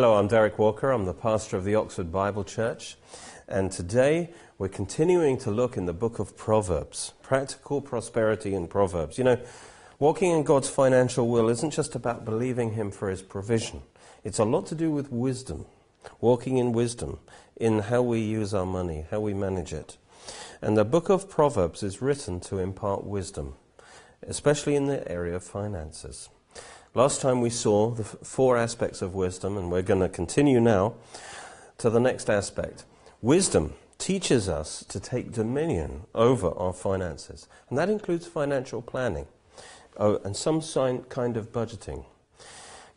Hello, I'm Derek Walker. I'm the pastor of the Oxford Bible Church. And today we're continuing to look in the book of Proverbs, practical prosperity in Proverbs. You know, walking in God's financial will isn't just about believing Him for His provision, it's a lot to do with wisdom, walking in wisdom in how we use our money, how we manage it. And the book of Proverbs is written to impart wisdom, especially in the area of finances. Last time we saw the four aspects of wisdom, and we're going to continue now to the next aspect. Wisdom teaches us to take dominion over our finances, and that includes financial planning oh, and some kind of budgeting.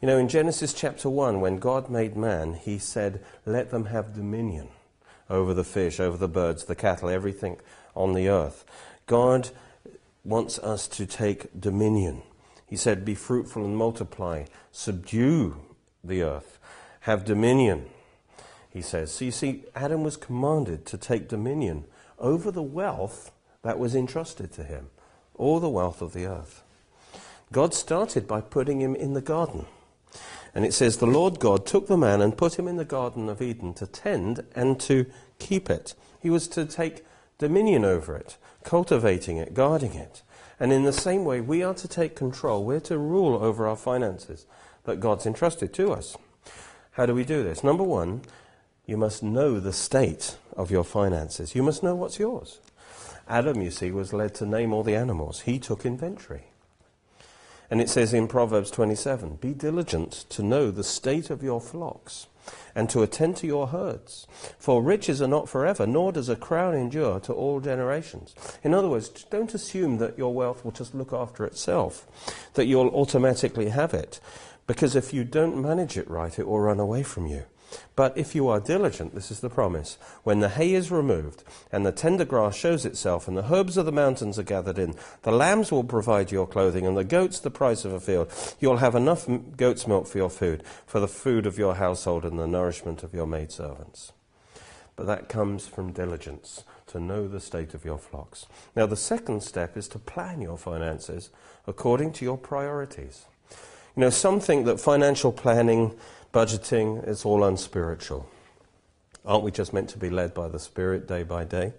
You know, in Genesis chapter 1, when God made man, he said, Let them have dominion over the fish, over the birds, the cattle, everything on the earth. God wants us to take dominion. He said, Be fruitful and multiply, subdue the earth, have dominion. He says. So you see, Adam was commanded to take dominion over the wealth that was entrusted to him, all the wealth of the earth. God started by putting him in the garden. And it says, The Lord God took the man and put him in the Garden of Eden to tend and to keep it. He was to take dominion over it, cultivating it, guarding it. And in the same way, we are to take control. We're to rule over our finances that God's entrusted to us. How do we do this? Number one, you must know the state of your finances. You must know what's yours. Adam, you see, was led to name all the animals. He took inventory. And it says in Proverbs 27 Be diligent to know the state of your flocks and to attend to your herds. For riches are not forever, nor does a crown endure to all generations. In other words, don't assume that your wealth will just look after itself, that you'll automatically have it. Because if you don't manage it right, it will run away from you. But if you are diligent, this is the promise, when the hay is removed, and the tender grass shows itself, and the herbs of the mountains are gathered in, the lambs will provide your clothing, and the goats the price of a field. You'll have enough goat's milk for your food, for the food of your household, and the nourishment of your maidservants. But that comes from diligence, to know the state of your flocks. Now, the second step is to plan your finances according to your priorities. You know, some think that financial planning budgeting, it's all unspiritual. Aren't we just meant to be led by the Spirit day by day?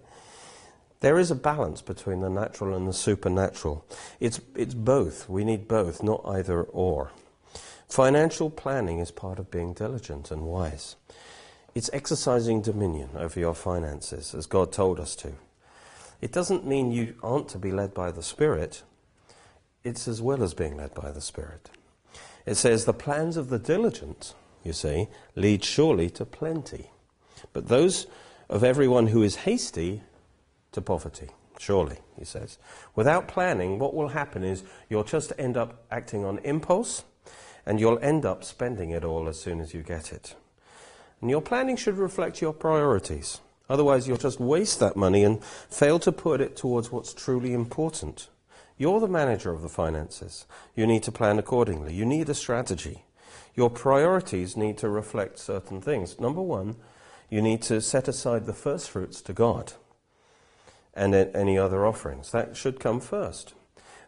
There is a balance between the natural and the supernatural. It's, it's both. We need both, not either or. Financial planning is part of being diligent and wise. It's exercising dominion over your finances, as God told us to. It doesn't mean you aren't to be led by the Spirit, it's as well as being led by the Spirit. It says, The plans of the diligent you see, lead surely to plenty. But those of everyone who is hasty to poverty, surely, he says. Without planning, what will happen is you'll just end up acting on impulse and you'll end up spending it all as soon as you get it. And your planning should reflect your priorities. Otherwise, you'll just waste that money and fail to put it towards what's truly important. You're the manager of the finances. You need to plan accordingly. You need a strategy your priorities need to reflect certain things. Number one, you need to set aside the first fruits to God and any other offerings. That should come first.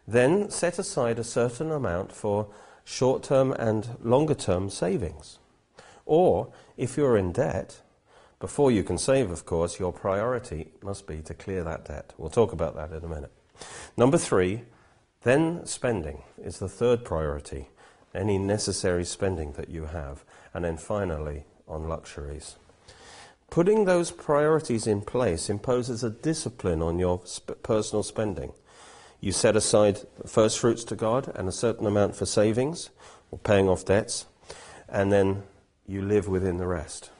Then set aside a certain amount for short term and longer term savings. Or, if you're in debt, before you can save, of course, your priority must be to clear that debt. We'll talk about that in a minute. Number three, then spending is the third priority any necessary spending that you have, and then finally on luxuries. Putting those priorities in place imposes a discipline on your sp- personal spending. You set aside first fruits to God and a certain amount for savings or paying off debts, and then you live within the rest.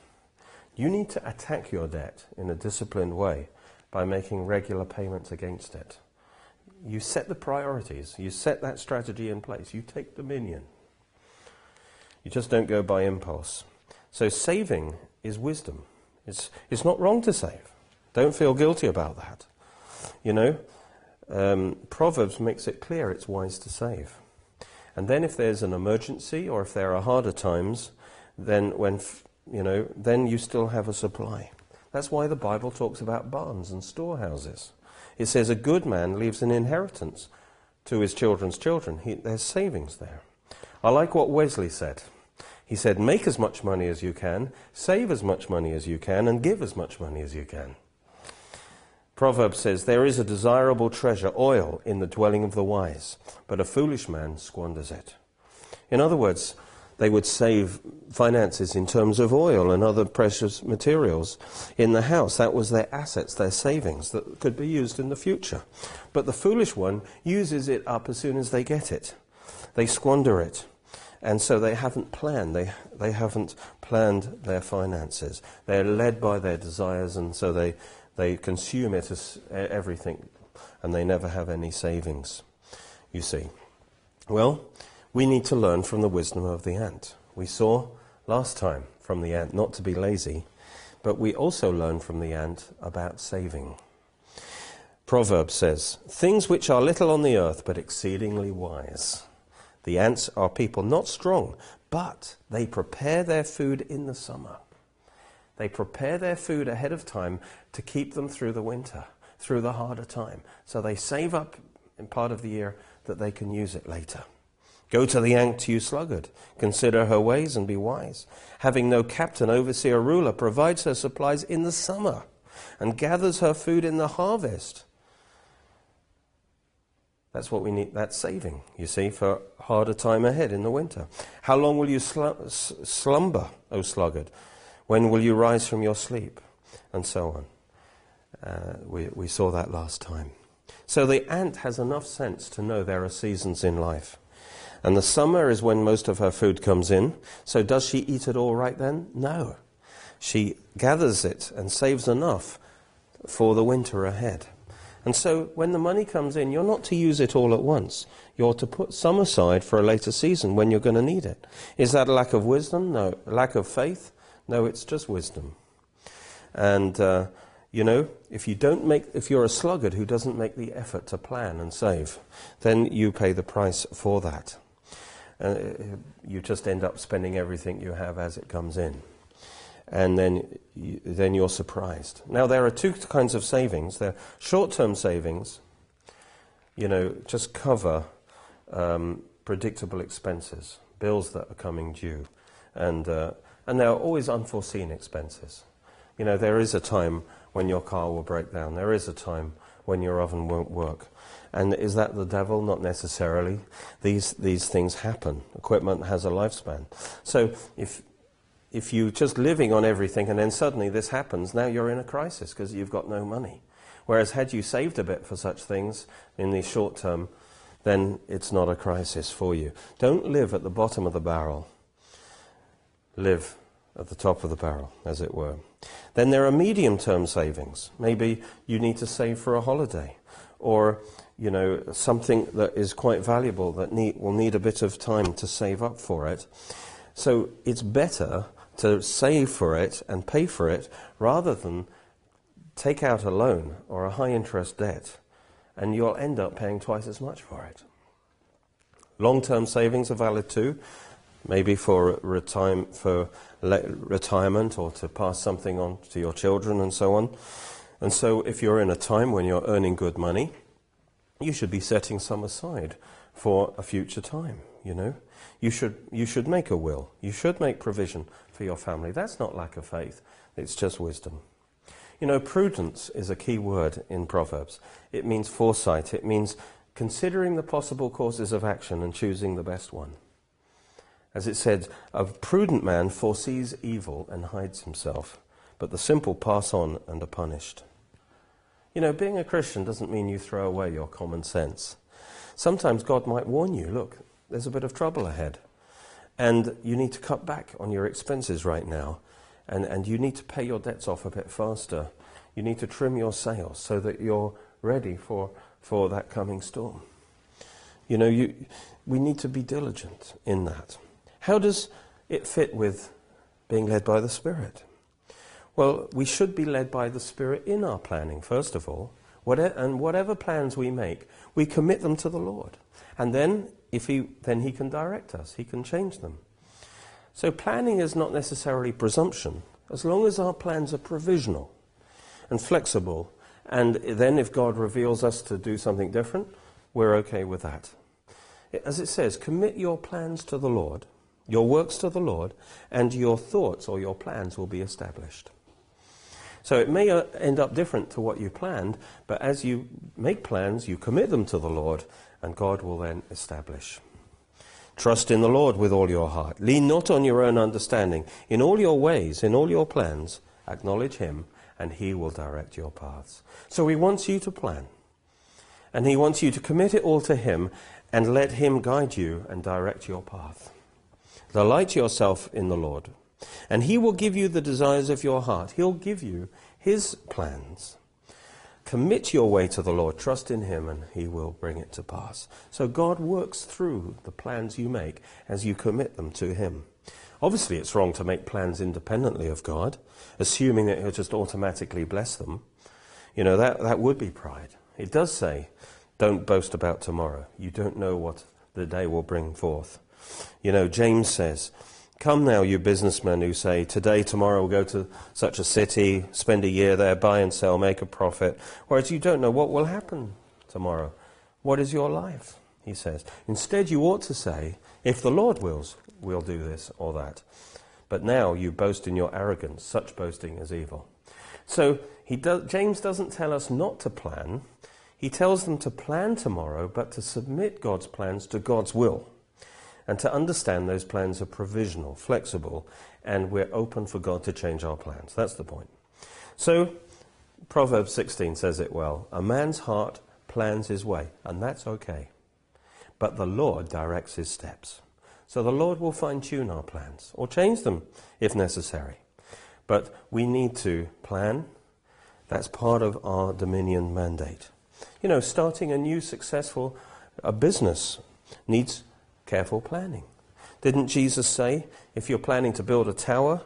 You need to attack your debt in a disciplined way by making regular payments against it. You set the priorities, you set that strategy in place, you take dominion. You just don't go by impulse. So saving is wisdom. It's, it's not wrong to save. Don't feel guilty about that. You know, um, Proverbs makes it clear it's wise to save. And then if there's an emergency or if there are harder times, then when you know, then you still have a supply. That's why the Bible talks about barns and storehouses. It says a good man leaves an inheritance to his children's children. He, there's savings there. I like what Wesley said. He said, Make as much money as you can, save as much money as you can, and give as much money as you can. Proverbs says, There is a desirable treasure, oil, in the dwelling of the wise, but a foolish man squanders it. In other words, they would save finances in terms of oil and other precious materials in the house. That was their assets, their savings that could be used in the future. But the foolish one uses it up as soon as they get it. They squander it. And so they haven't planned. They, they haven't planned their finances. They're led by their desires, and so they, they consume it as everything, and they never have any savings, you see. Well, we need to learn from the wisdom of the ant. We saw last time from the ant not to be lazy, but we also learn from the ant about saving. Proverb says, Things which are little on the earth, but exceedingly wise. The ants are people not strong, but they prepare their food in the summer. They prepare their food ahead of time to keep them through the winter, through the harder time. So they save up in part of the year that they can use it later. Go to the ant, you sluggard. Consider her ways and be wise. Having no captain, overseer, ruler, provides her supplies in the summer and gathers her food in the harvest. That's what we need. That's saving, you see, for harder time ahead in the winter. How long will you sl- slumber, O sluggard? When will you rise from your sleep? And so on. Uh, we, we saw that last time. So the ant has enough sense to know there are seasons in life. And the summer is when most of her food comes in. So does she eat it all right then? No. She gathers it and saves enough for the winter ahead. And so when the money comes in, you're not to use it all at once. You're to put some aside for a later season when you're going to need it. Is that a lack of wisdom? No. A lack of faith? No, it's just wisdom. And, uh, you know, if you don't make, if you're a sluggard who doesn't make the effort to plan and save, then you pay the price for that uh, you just end up spending everything you have as it comes in. And then, then you're surprised. Now, there are two kinds of savings. There are short term savings, you know, just cover um, predictable expenses, bills that are coming due. And, uh, and there are always unforeseen expenses. You know, there is a time when your car will break down, there is a time when your oven won't work. And is that the devil? Not necessarily. These, these things happen. Equipment has a lifespan. So if, if you're just living on everything and then suddenly this happens, now you're in a crisis because you've got no money. Whereas had you saved a bit for such things in the short term, then it's not a crisis for you. Don't live at the bottom of the barrel. Live at the top of the barrel, as it were. Then there are medium term savings. Maybe you need to save for a holiday, or you know, something that is quite valuable that need, will need a bit of time to save up for it. So it's better to save for it and pay for it rather than take out a loan or a high interest debt and you'll end up paying twice as much for it. Long term savings are valid too, maybe for, for le- retirement or to pass something on to your children and so on. And so if you're in a time when you're earning good money, you should be setting some aside for a future time, you know. You should, you should make a will. You should make provision for your family. That's not lack of faith, it's just wisdom. You know, prudence is a key word in Proverbs. It means foresight, it means considering the possible courses of action and choosing the best one. As it said, a prudent man foresees evil and hides himself, but the simple pass on and are punished. You know, being a Christian doesn't mean you throw away your common sense. Sometimes God might warn you look, there's a bit of trouble ahead. And you need to cut back on your expenses right now. And, and you need to pay your debts off a bit faster. You need to trim your sails so that you're ready for, for that coming storm. You know, you, we need to be diligent in that. How does it fit with being led by the Spirit? Well, we should be led by the Spirit in our planning, first of all. Whatever, and whatever plans we make, we commit them to the Lord. And then, if he, then He can direct us, He can change them. So, planning is not necessarily presumption, as long as our plans are provisional and flexible. And then, if God reveals us to do something different, we're okay with that. As it says, commit your plans to the Lord. your works to the Lord, and your thoughts or your plans will be established. So it may uh, end up different to what you planned, but as you make plans, you commit them to the Lord, and God will then establish. Trust in the Lord with all your heart. Lean not on your own understanding. In all your ways, in all your plans, acknowledge Him, and He will direct your paths. So He wants you to plan. And He wants you to commit it all to Him and let Him guide you and direct your path. Delight yourself in the Lord, and He will give you the desires of your heart. He'll give you His plans. Commit your way to the Lord, trust in Him, and He will bring it to pass. So God works through the plans you make as you commit them to Him. Obviously, it's wrong to make plans independently of God, assuming that He'll just automatically bless them. You know, that, that would be pride. It does say, don't boast about tomorrow. You don't know what the day will bring forth. You know, James says, Come now, you businessmen who say, Today, tomorrow, we'll go to such a city, spend a year there, buy and sell, make a profit. Whereas you don't know what will happen tomorrow. What is your life? He says. Instead, you ought to say, If the Lord wills, we'll do this or that. But now you boast in your arrogance. Such boasting is evil. So does, James doesn't tell us not to plan. He tells them to plan tomorrow, but to submit God's plans to God's will. And to understand those plans are provisional, flexible, and we're open for God to change our plans. That's the point. So, Proverbs 16 says it well A man's heart plans his way, and that's okay. But the Lord directs his steps. So the Lord will fine tune our plans or change them if necessary. But we need to plan. That's part of our dominion mandate. You know, starting a new successful a business needs careful planning. Didn't Jesus say, if you're planning to build a tower,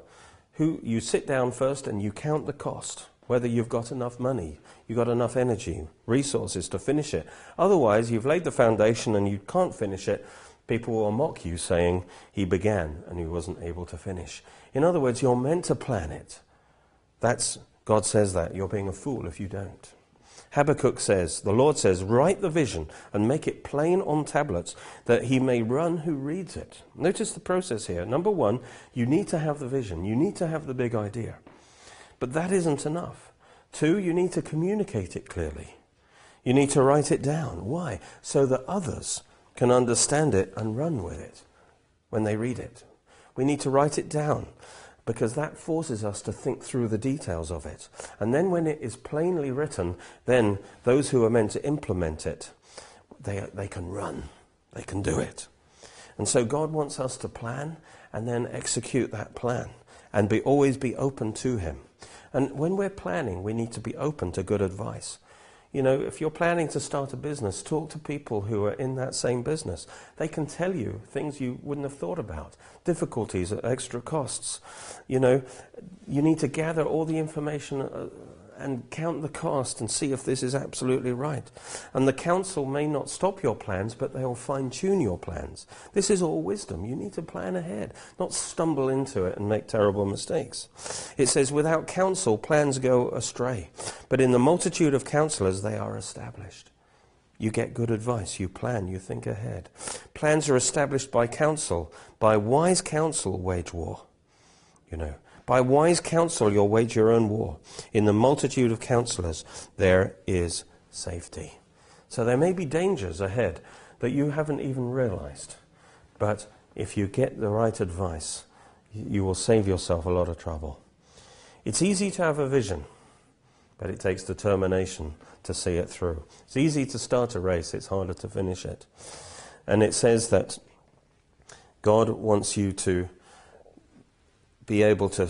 who you sit down first and you count the cost, whether you've got enough money, you've got enough energy, resources to finish it. Otherwise, you've laid the foundation and you can't finish it. People will mock you saying he began and he wasn't able to finish. In other words, you're meant to plan it. That's God says that. You're being a fool if you don't. Habakkuk says, the Lord says, write the vision and make it plain on tablets that he may run who reads it. Notice the process here. Number one, you need to have the vision. You need to have the big idea. But that isn't enough. Two, you need to communicate it clearly. You need to write it down. Why? So that others can understand it and run with it when they read it. We need to write it down because that forces us to think through the details of it. And then when it is plainly written, then those who are meant to implement it, they, they can run, they can do it. And so God wants us to plan and then execute that plan and be, always be open to Him. And when we're planning, we need to be open to good advice. You know, if you're planning to start a business, talk to people who are in that same business. They can tell you things you wouldn't have thought about, difficulties, extra costs. You know, you need to gather all the information uh, and count the cost and see if this is absolutely right. And the counsel may not stop your plans, but they'll fine tune your plans. This is all wisdom. You need to plan ahead, not stumble into it and make terrible mistakes. It says, without counsel, plans go astray, but in the multitude of counselors, they are established. You get good advice, you plan, you think ahead. Plans are established by counsel. By wise counsel, wage war. You know, by wise counsel, you'll wage your own war. In the multitude of counselors, there is safety. So there may be dangers ahead that you haven't even realized. But if you get the right advice, you will save yourself a lot of trouble. It's easy to have a vision, but it takes determination to see it through. It's easy to start a race, it's harder to finish it. And it says that God wants you to be able to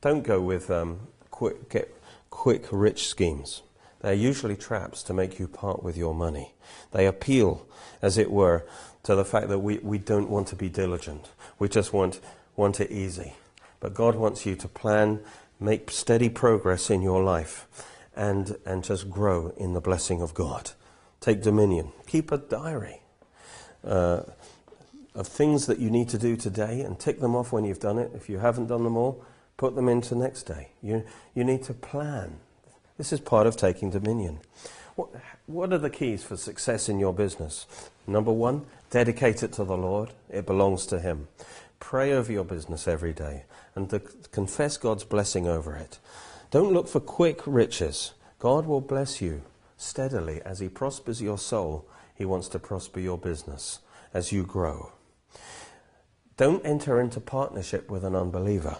don't go with um, quick get quick rich schemes. They're usually traps to make you part with your money. They appeal, as it were, to the fact that we, we don't want to be diligent. We just want, want it easy. But God wants you to plan, make steady progress in your life, and, and just grow in the blessing of God. Take dominion. Keep a diary. Uh, of things that you need to do today and tick them off when you've done it. If you haven't done them all, put them into next day. You, you need to plan. This is part of taking dominion. What, what are the keys for success in your business? Number one, dedicate it to the Lord. It belongs to Him. pray over your business every day and to confess God's blessing over it. Don't look for quick riches. God will bless you steadily as He prospers your soul. He wants to prosper your business as you grow. Don't enter into partnership with an unbeliever.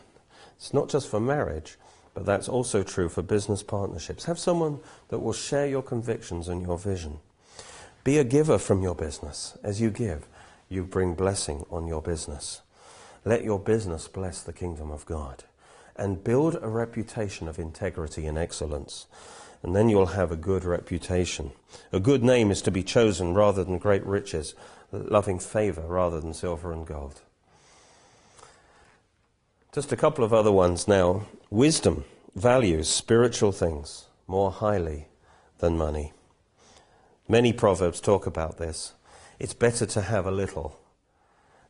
It's not just for marriage, but that's also true for business partnerships. Have someone that will share your convictions and your vision. Be a giver from your business. As you give, you bring blessing on your business. Let your business bless the kingdom of God. And build a reputation of integrity and excellence. And then you'll have a good reputation. A good name is to be chosen rather than great riches, loving favor rather than silver and gold. Just a couple of other ones now. Wisdom values spiritual things more highly than money. Many proverbs talk about this. It's better to have a little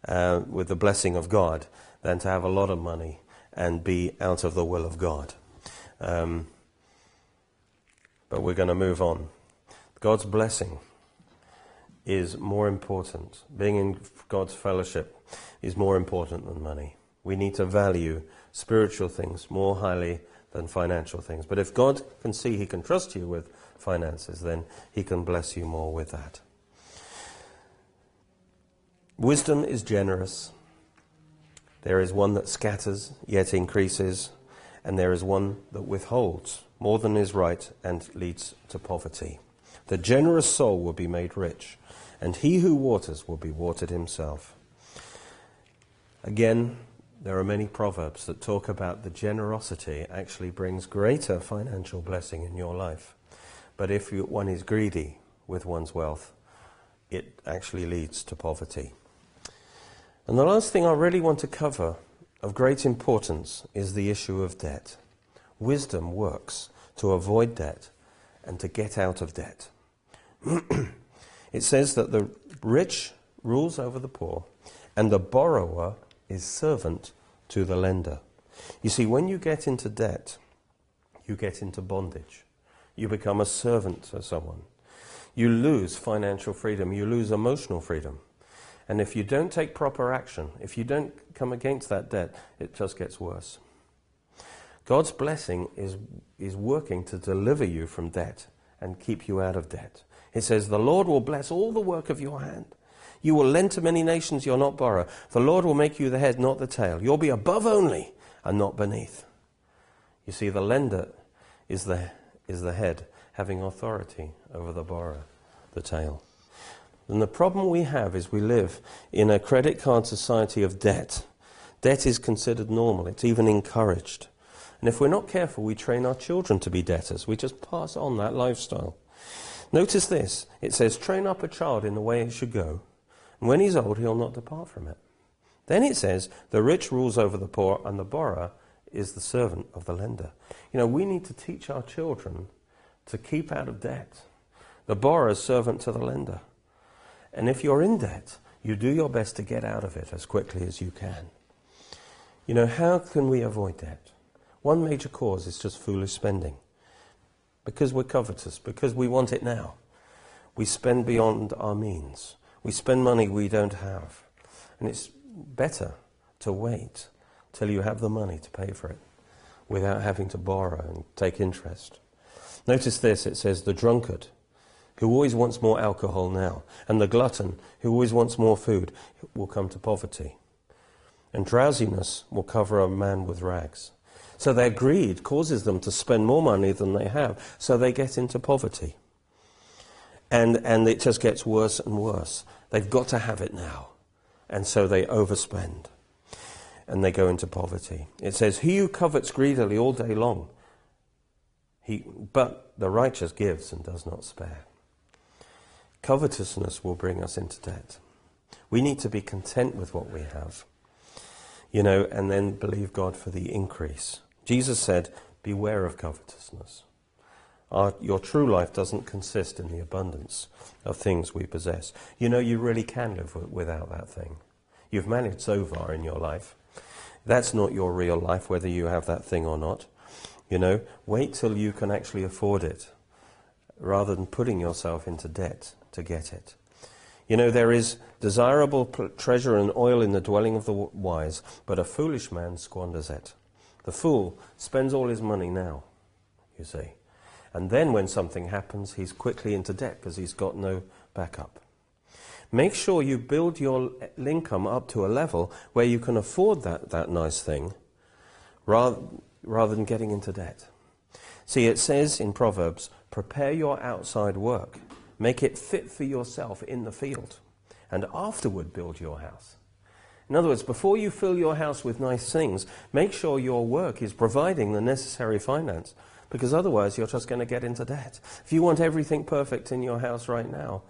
uh, with the blessing of God than to have a lot of money and be out of the will of God. Um, but we're going to move on. God's blessing is more important. Being in God's fellowship is more important than money. We need to value spiritual things more highly than financial things. But if God can see He can trust you with finances, then He can bless you more with that. Wisdom is generous. There is one that scatters, yet increases, and there is one that withholds more than is right and leads to poverty. The generous soul will be made rich, and he who waters will be watered himself. Again, there are many proverbs that talk about the generosity actually brings greater financial blessing in your life. But if you, one is greedy with one's wealth, it actually leads to poverty. And the last thing I really want to cover of great importance is the issue of debt. Wisdom works to avoid debt and to get out of debt. it says that the rich rules over the poor and the borrower is servant to the lender. You see, when you get into debt, you get into bondage. You become a servant to someone. You lose financial freedom. You lose emotional freedom. And if you don't take proper action, if you don't come against that debt, it just gets worse. God's blessing is, is working to deliver you from debt and keep you out of debt. It says, The Lord will bless all the work of your hand. You will lend to many nations, you'll not borrow. The Lord will make you the head, not the tail. You'll be above only and not beneath. You see, the lender is the, is the head, having authority over the borrower, the tail. And the problem we have is we live in a credit card society of debt. Debt is considered normal, it's even encouraged. And if we're not careful, we train our children to be debtors. We just pass on that lifestyle. Notice this it says, train up a child in the way it should go, and when he's old, he'll not depart from it. Then it says, the rich rules over the poor, and the borrower is the servant of the lender. You know, we need to teach our children to keep out of debt. The borrower is servant to the lender. And if you're in debt, you do your best to get out of it as quickly as you can. You know, how can we avoid debt? One major cause is just foolish spending. Because we're covetous, because we want it now. We spend beyond our means. We spend money we don't have. And it's better to wait till you have the money to pay for it without having to borrow and take interest. Notice this it says, the drunkard who always wants more alcohol now, and the glutton, who always wants more food, will come to poverty. And drowsiness will cover a man with rags. So their greed causes them to spend more money than they have, so they get into poverty. And, and it just gets worse and worse. They've got to have it now. And so they overspend. And they go into poverty. It says, He who covets greedily all day long, he, but the righteous gives and does not spare. Covetousness will bring us into debt. We need to be content with what we have, you know, and then believe God for the increase. Jesus said, Beware of covetousness. Our, your true life doesn't consist in the abundance of things we possess. You know, you really can live w- without that thing. You've managed so far in your life. That's not your real life, whether you have that thing or not. You know, wait till you can actually afford it rather than putting yourself into debt to get it. You know, there is desirable pl- treasure and oil in the dwelling of the w- wise, but a foolish man squanders it. The fool spends all his money now, you see. And then when something happens, he's quickly into debt because he's got no backup. Make sure you build your income up to a level where you can afford that, that nice thing rather, rather than getting into debt. See, it says in Proverbs, prepare your outside work, make it fit for yourself in the field, and afterward build your house. In other words, before you fill your house with nice things, make sure your work is providing the necessary finance, because otherwise you're just going to get into debt. If you want everything perfect in your house right now,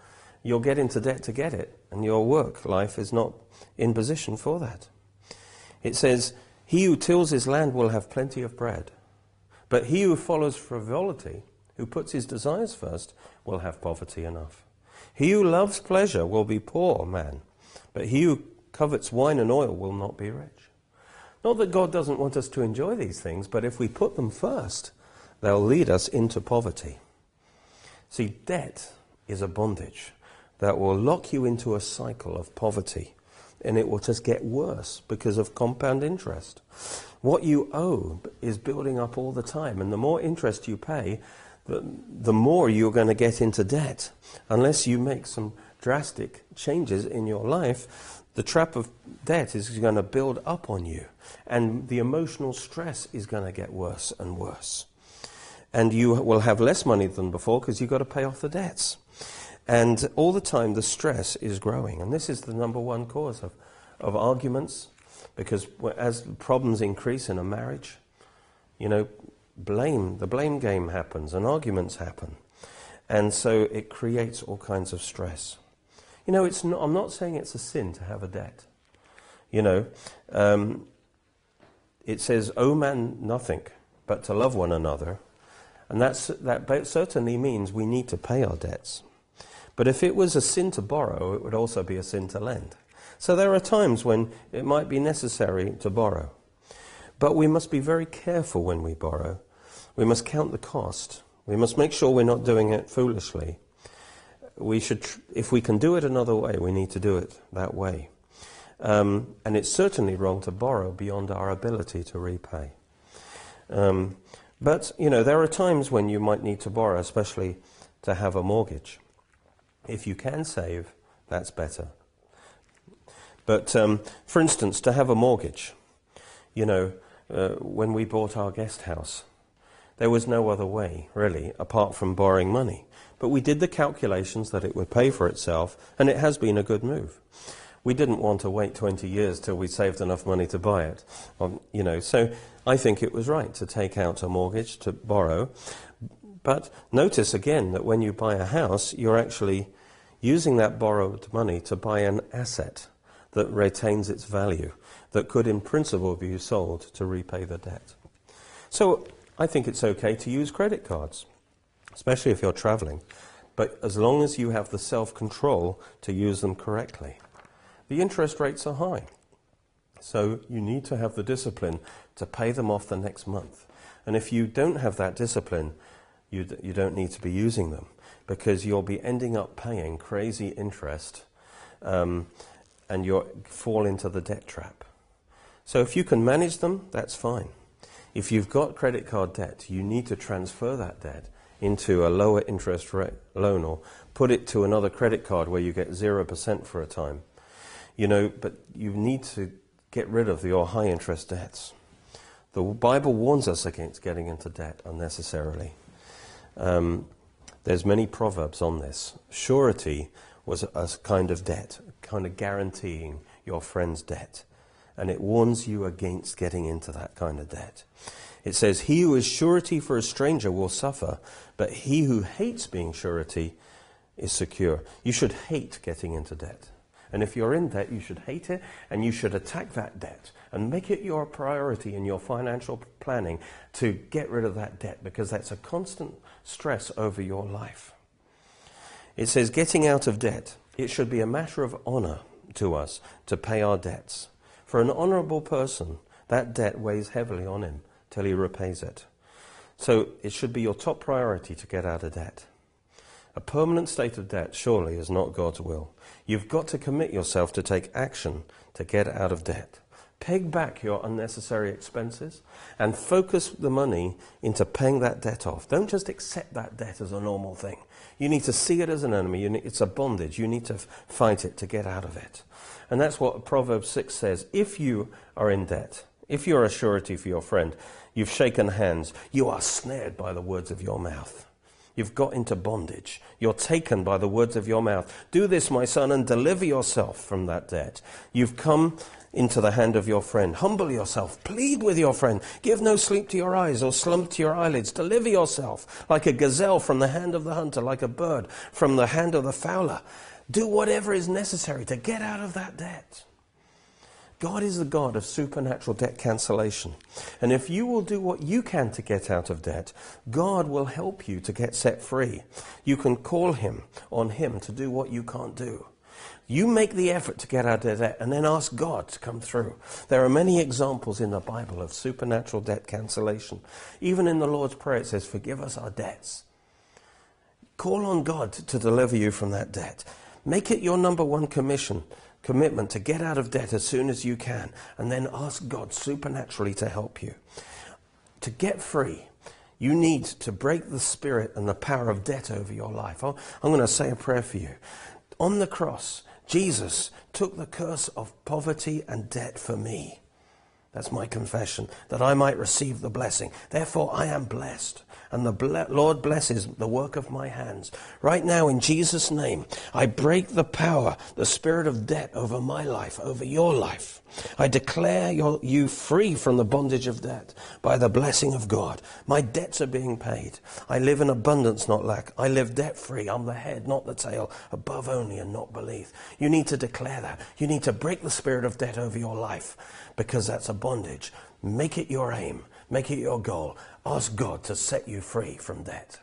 you'll get into debt to get it, and your work life is not in position for that. It says, He who tills his land will have plenty of bread but he who follows frivolity, who puts his desires first, will have poverty enough. He who loves pleasure will be poor man, but he who covets wine and oil will not be rich. Not that God doesn't want us to enjoy these things, but if we put them first, they'll lead us into poverty. See, debt is a bondage that will lock you into a cycle of poverty, and it will just get worse because of compound interest. What you owe is building up all the time, and the more interest you pay, the, the more you're going to get into debt. Unless you make some drastic changes in your life, the trap of debt is going to build up on you, and the emotional stress is going to get worse and worse. And you will have less money than before because you've got to pay off the debts. And all the time, the stress is growing. And this is the number one cause of, of arguments because as problems increase in a marriage, you know, blame, the blame game happens and arguments happen. And so it creates all kinds of stress. You know, it's not, I'm not saying it's a sin to have a debt. You know, um, it says, owe man nothing but to love one another. And that's, that certainly means we need to pay our debts. But if it was a sin to borrow, it would also be a sin to lend. So there are times when it might be necessary to borrow. But we must be very careful when we borrow. We must count the cost. We must make sure we're not doing it foolishly. We should, if we can do it another way, we need to do it that way. Um, and it's certainly wrong to borrow beyond our ability to repay. Um, but, you know, there are times when you might need to borrow, especially to have a mortgage. If you can save, that's better. But um, for instance, to have a mortgage, you know, uh, when we bought our guest house, there was no other way, really, apart from borrowing money. But we did the calculations that it would pay for itself, and it has been a good move. We didn't want to wait 20 years till we saved enough money to buy it. Um, you know, so I think it was right to take out a mortgage, to borrow. But notice again that when you buy a house, you're actually using that borrowed money to buy an asset that retains its value, that could in principle be sold to repay the debt. So I think it's okay to use credit cards, especially if you're traveling, but as long as you have the self control to use them correctly. The interest rates are high, so you need to have the discipline to pay them off the next month. And if you don't have that discipline, you, you don't need to be using them because you'll be ending up paying crazy interest um, and you'll fall into the debt trap. So if you can manage them, that's fine. If you've got credit card debt, you need to transfer that debt into a lower interest rate loan or put it to another credit card where you get 0% for a time. You know, but you need to get rid of your high interest debts. The Bible warns us against getting into debt unnecessarily. Um, there's many proverbs on this. Surety was a kind of debt, kind of guaranteeing your friend's debt. And it warns you against getting into that kind of debt. It says, He who is surety for a stranger will suffer, but he who hates being surety is secure. You should hate getting into debt. And if you're in debt, you should hate it and you should attack that debt and make it your priority in your financial planning to get rid of that debt because that's a constant stress over your life. It says, getting out of debt. It should be a matter of honor to us to pay our debts. For an honorable person, that debt weighs heavily on him till he repays it. So it should be your top priority to get out of debt. A permanent state of debt surely is not God's will. You've got to commit yourself to take action to get out of debt. Peg back your unnecessary expenses and focus the money into paying that debt off. Don't just accept that debt as a normal thing. You need to see it as an enemy. Need, it's a bondage. You need to fight it to get out of it. And that's what Proverbs 6 says. If you are in debt, if you're a surety for your friend, you've shaken hands, you are snared by the words of your mouth. You've got into bondage. You're taken by the words of your mouth. Do this, my son, and deliver yourself from that debt. You've come into the hand of your friend. Humble yourself. Plead with your friend. Give no sleep to your eyes or slumber to your eyelids. Deliver yourself like a gazelle from the hand of the hunter, like a bird from the hand of the fowler. Do whatever is necessary to get out of that debt. God is the God of supernatural debt cancellation. And if you will do what you can to get out of debt, God will help you to get set free. You can call Him on Him to do what you can't do. You make the effort to get out of debt and then ask God to come through. There are many examples in the Bible of supernatural debt cancellation. Even in the Lord's Prayer, it says, Forgive us our debts. Call on God to deliver you from that debt. Make it your number one commission commitment to get out of debt as soon as you can and then ask God supernaturally to help you. To get free, you need to break the spirit and the power of debt over your life. Oh, I'm going to say a prayer for you. On the cross, Jesus took the curse of poverty and debt for me. That's my confession, that I might receive the blessing. Therefore, I am blessed and the ble- Lord blesses the work of my hands. Right now, in Jesus' name, I break the power, the spirit of debt over my life, over your life. I declare your, you free from the bondage of debt by the blessing of God. My debts are being paid. I live in abundance, not lack. I live debt free. I'm the head, not the tail, above only and not beneath. You need to declare that. You need to break the spirit of debt over your life because that's a bondage. Make it your aim. Make it your goal. Ask God to set you free from debt.